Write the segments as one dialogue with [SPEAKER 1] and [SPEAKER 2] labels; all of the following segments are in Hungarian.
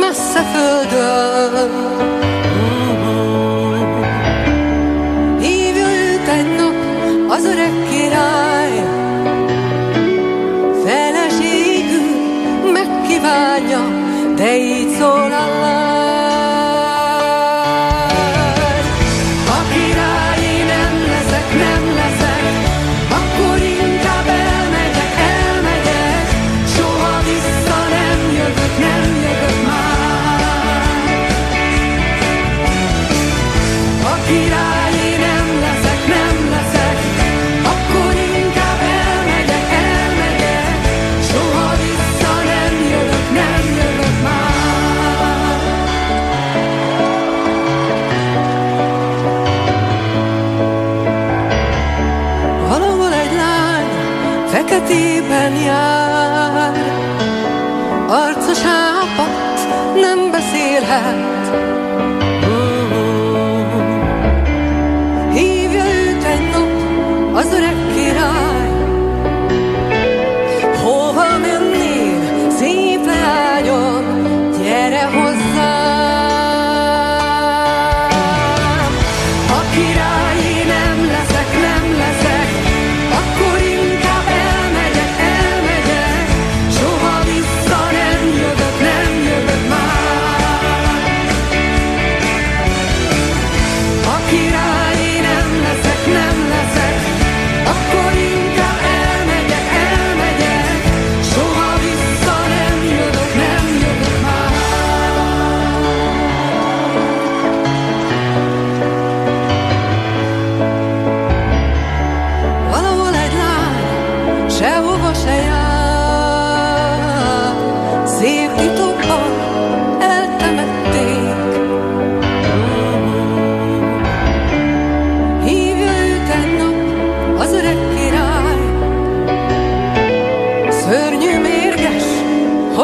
[SPEAKER 1] mesafeden την πανιά.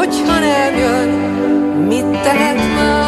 [SPEAKER 1] Hogyha nem jön, mit tehet más?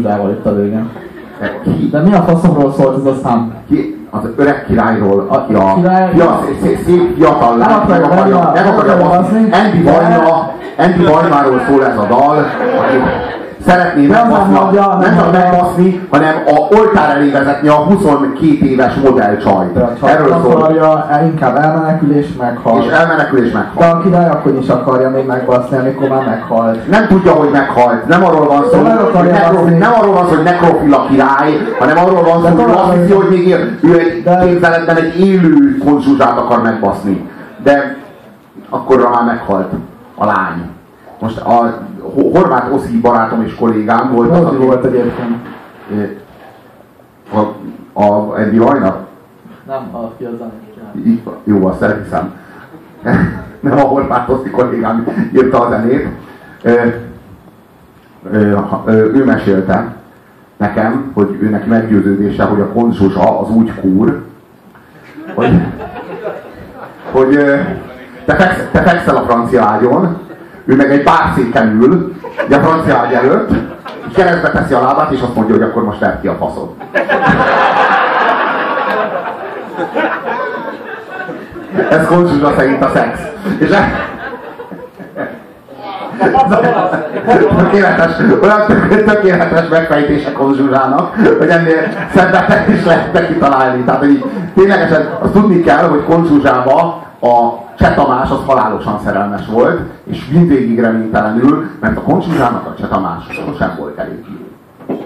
[SPEAKER 2] Konzsudával itt a végén. De mi a faszomról szólt ez a szám?
[SPEAKER 3] ki? Az öreg királyról, aki a,
[SPEAKER 2] király-
[SPEAKER 3] fia, szép, fiatal lány, meg
[SPEAKER 2] akarja
[SPEAKER 3] meg akarja baszni. Andy Vajna, Andy Vajnáról szól ez a dal, aki szeretné
[SPEAKER 2] De az
[SPEAKER 3] megbaszni,
[SPEAKER 2] nem adja,
[SPEAKER 3] nem
[SPEAKER 2] nem
[SPEAKER 3] csak megbaszni, hanem a oltár elé vezetni a 22 éves modellcsajt. Erről szól.
[SPEAKER 2] akarja, inkább elmenekül és meghal.
[SPEAKER 3] És elmenekül és
[SPEAKER 2] De
[SPEAKER 3] meghal.
[SPEAKER 2] a király akkor is akarja még megbaszni, amikor már meghalt.
[SPEAKER 3] Nem tudja, hogy meghalt. Nem arról van szó,
[SPEAKER 2] meg
[SPEAKER 3] hogy
[SPEAKER 2] baszni.
[SPEAKER 3] nem arról van szó, hogy nekrofila király, hanem arról van szó, hogy azt hiszi, hogy még él. ő egy
[SPEAKER 2] De-
[SPEAKER 3] képzeletben egy élő konzsuzsát akar megbaszni. De akkorra már meghalt a lány. Most a Ho- horvát Oszi barátom és kollégám volt az, aki-
[SPEAKER 2] volt egyébként.
[SPEAKER 3] a, a Eddie Vajna?
[SPEAKER 2] Nem.
[SPEAKER 3] Így van. Jó, azt elhiszem. Nem a horvát Oszi kollégám írta a zenét. Ö, ö, ha- ö, ő mesélte nekem, hogy ő neki meggyőződése, hogy a konzsuzsa az úgy kúr, hogy, hogy te, feksz, te fekszel a francia ágyon, ő meg egy bárszéken ül, ugye a francia ágy előtt, keresztbe teszi a lábát, és azt mondja, hogy akkor most verd a faszod. Ez konzsuzsa szerint a szex. És e- tökéletes, olyan tök- tökéletes megfejtése konzsuzsának, hogy ennél szebbet is lehet kitalálni. Tehát, hogy ténylegesen azt tudni kell, hogy konzsuzsába a Cseh Tamás az halálosan szerelmes volt, és mindvégig reménytelenül, mert a konzsuzsának a Cseh Tamás sosem volt elég jó.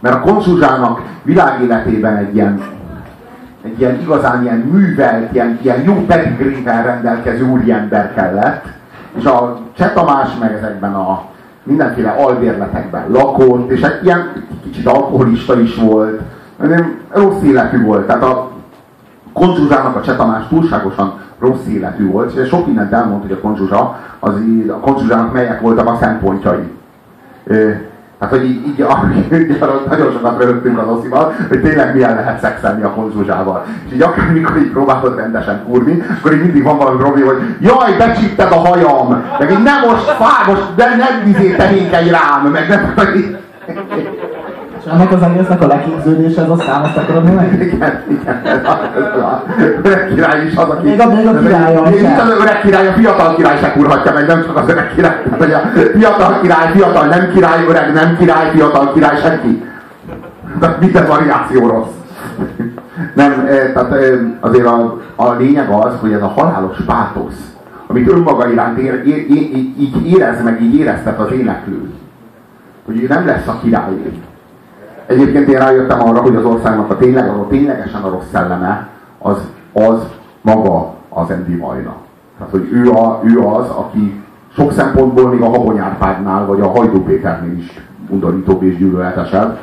[SPEAKER 3] Mert a konzsuzsának világéletében egy ilyen egy ilyen igazán ilyen művelt, ilyen, ilyen jó pedigrével rendelkező úriember kellett, és a Cseh Tamás meg ezekben a mindenféle albérletekben lakott, és egy ilyen kicsit alkoholista is volt, nem, rossz életű volt. Tehát a Konzsuzsának a Cseh Tamás túlságosan rossz életű volt, és sok mindent elmond, hogy a Konzsuzsa, az a Konzsuzsának melyek voltak a szempontjai. Ö, Hát, hogy így, így, arra nagyon sokat rögtünk az oszival, hogy tényleg milyen lehet szexelni a konzsuzsával. És így akármikor így próbálod rendesen kurni, akkor így mindig van valami probléma, hogy jaj, becsípted a hajam, meg így nem most fáj, most de nem izé tehénkeny rám, meg nem
[SPEAKER 2] És ennek az egésznek a leképződése, az aztán azt akarod mi meg?
[SPEAKER 3] igen, igen, a, a öreg király is az, aki...
[SPEAKER 2] Még a- még a királya
[SPEAKER 3] Még
[SPEAKER 2] sem.
[SPEAKER 3] itt az öreg király, a fiatal király se kurhatja meg, nem csak az öreg király. Tehát, hogy a fiatal király, fiatal nem király, öreg nem király, fiatal király, senki. Tehát minden variáció rossz. Nem, eh, tehát eh, azért a, a lényeg az, hogy ez a halálos pátosz, amit önmaga iránt ér, ér, ér, így- így érez meg, így éreztet az éneklő, hogy ő nem lesz a király. Egyébként én rájöttem arra, hogy az országnak a tényleg, a ténylegesen a rossz szelleme, az, az maga az Andy Vajna. Tehát, hogy ő, a, ő az, aki sok szempontból még a Habony Árpádnál, vagy a Hajdú Péternél is undorítóbb és gyűlöletesebb.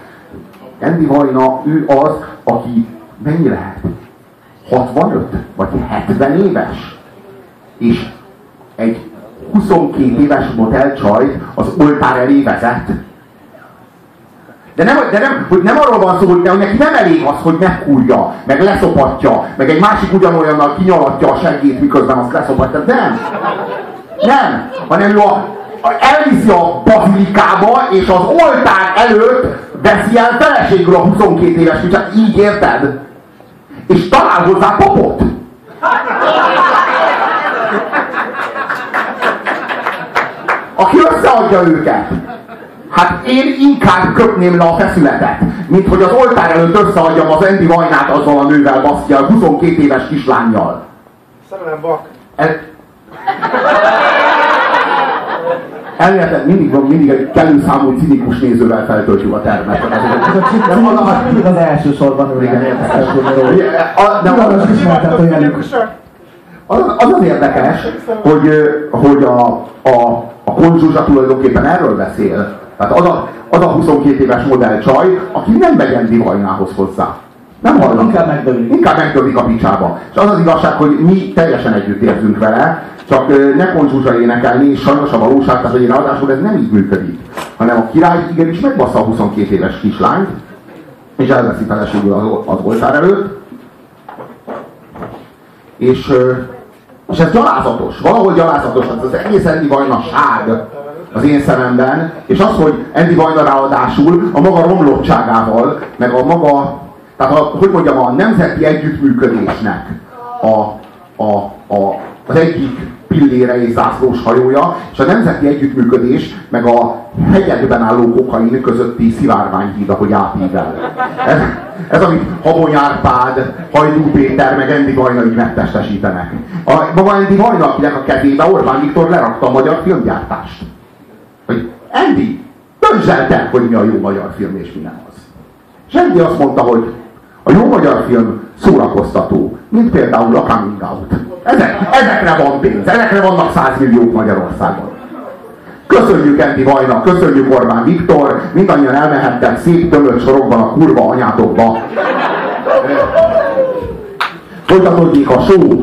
[SPEAKER 3] Andy Vajna, ő az, aki mennyi lehet? 65 vagy 70 éves? És egy 22 éves modellcsajt az oltár elé vezet. De nem, de nem, hogy nem arról van szó, hogy, neki nem elég az, hogy megkúrja, meg leszopatja, meg egy másik ugyanolyannal kinyalatja a segét, miközben azt leszopatja. Nem! Nem! Hanem ő a, a, elviszi a bazilikába, és az oltár előtt veszi el feleségül a 22 éves ficsát, így érted? És talál hozzá popot. Aki összeadja őket. Hát én inkább köpném le a feszületet, mint hogy az oltár előtt összeadjam az Andy Vajnát azzal a nővel, baszkja, a 22 éves kislányjal.
[SPEAKER 4] Szemem vak.
[SPEAKER 3] El... Elméletben mindig van, mindig egy kellő számú cinikus nézővel feltöltjük a termet.
[SPEAKER 2] Ez a csip, nem az mindig az első sorban ül, igen,
[SPEAKER 3] a- de
[SPEAKER 2] Tilalmas
[SPEAKER 3] az,
[SPEAKER 2] ismertetőjelük.
[SPEAKER 3] az, az az érdekes, hogy, hogy a, a, a konzsuzsa tulajdonképpen erről beszél. Tehát az a, az a 22 éves modell csaj, aki nem megy Andy Vajnához hozzá. Nem hallnak.
[SPEAKER 2] Inkább megdölik.
[SPEAKER 3] Inkább megdölik a picsába. És az az igazság, hogy mi teljesen együtt érzünk vele, csak ne konzsuzsa énekelni, és sajnos a valóság, tehát hogy ráadásul ez nem így működik. Hanem a király igenis megbassza a 22 éves kislányt, és elveszi feleségül az, az oltár előtt, és, és ez gyalázatos, valahol gyalázatos, hát az egész Endi Vajnaság az én szememben, és az, hogy Endi Vajna ráadásul a maga romlottságával, meg a maga, tehát a, hogy mondjam, a nemzeti együttműködésnek a, a, a, az egyik pillére és zászlós hajója, és a nemzeti együttműködés, meg a hegyekben álló kokain közötti szivárványhíd, ahogy átível. Ez, ez, amit Habony Árpád, Hajdú Péter, meg Endi Vajna így megtestesítenek. A, maga Endi Vajna, akinek a kezébe Orbán Viktor lerakta a magyar filmgyártást. Hogy Endi, döntsd el te, hogy mi a jó magyar film és mi nem az. És Endi azt mondta, hogy a jó magyar film szórakoztató, mint például a Coming Out. Ezek, ezekre van pénz, ezekre vannak 100 milliók Magyarországon. Köszönjük Endi Vajna, köszönjük Orbán Viktor, mindannyian elmehettek szép tömött sorokban a kurva anyátokba. Folytatódjék a show.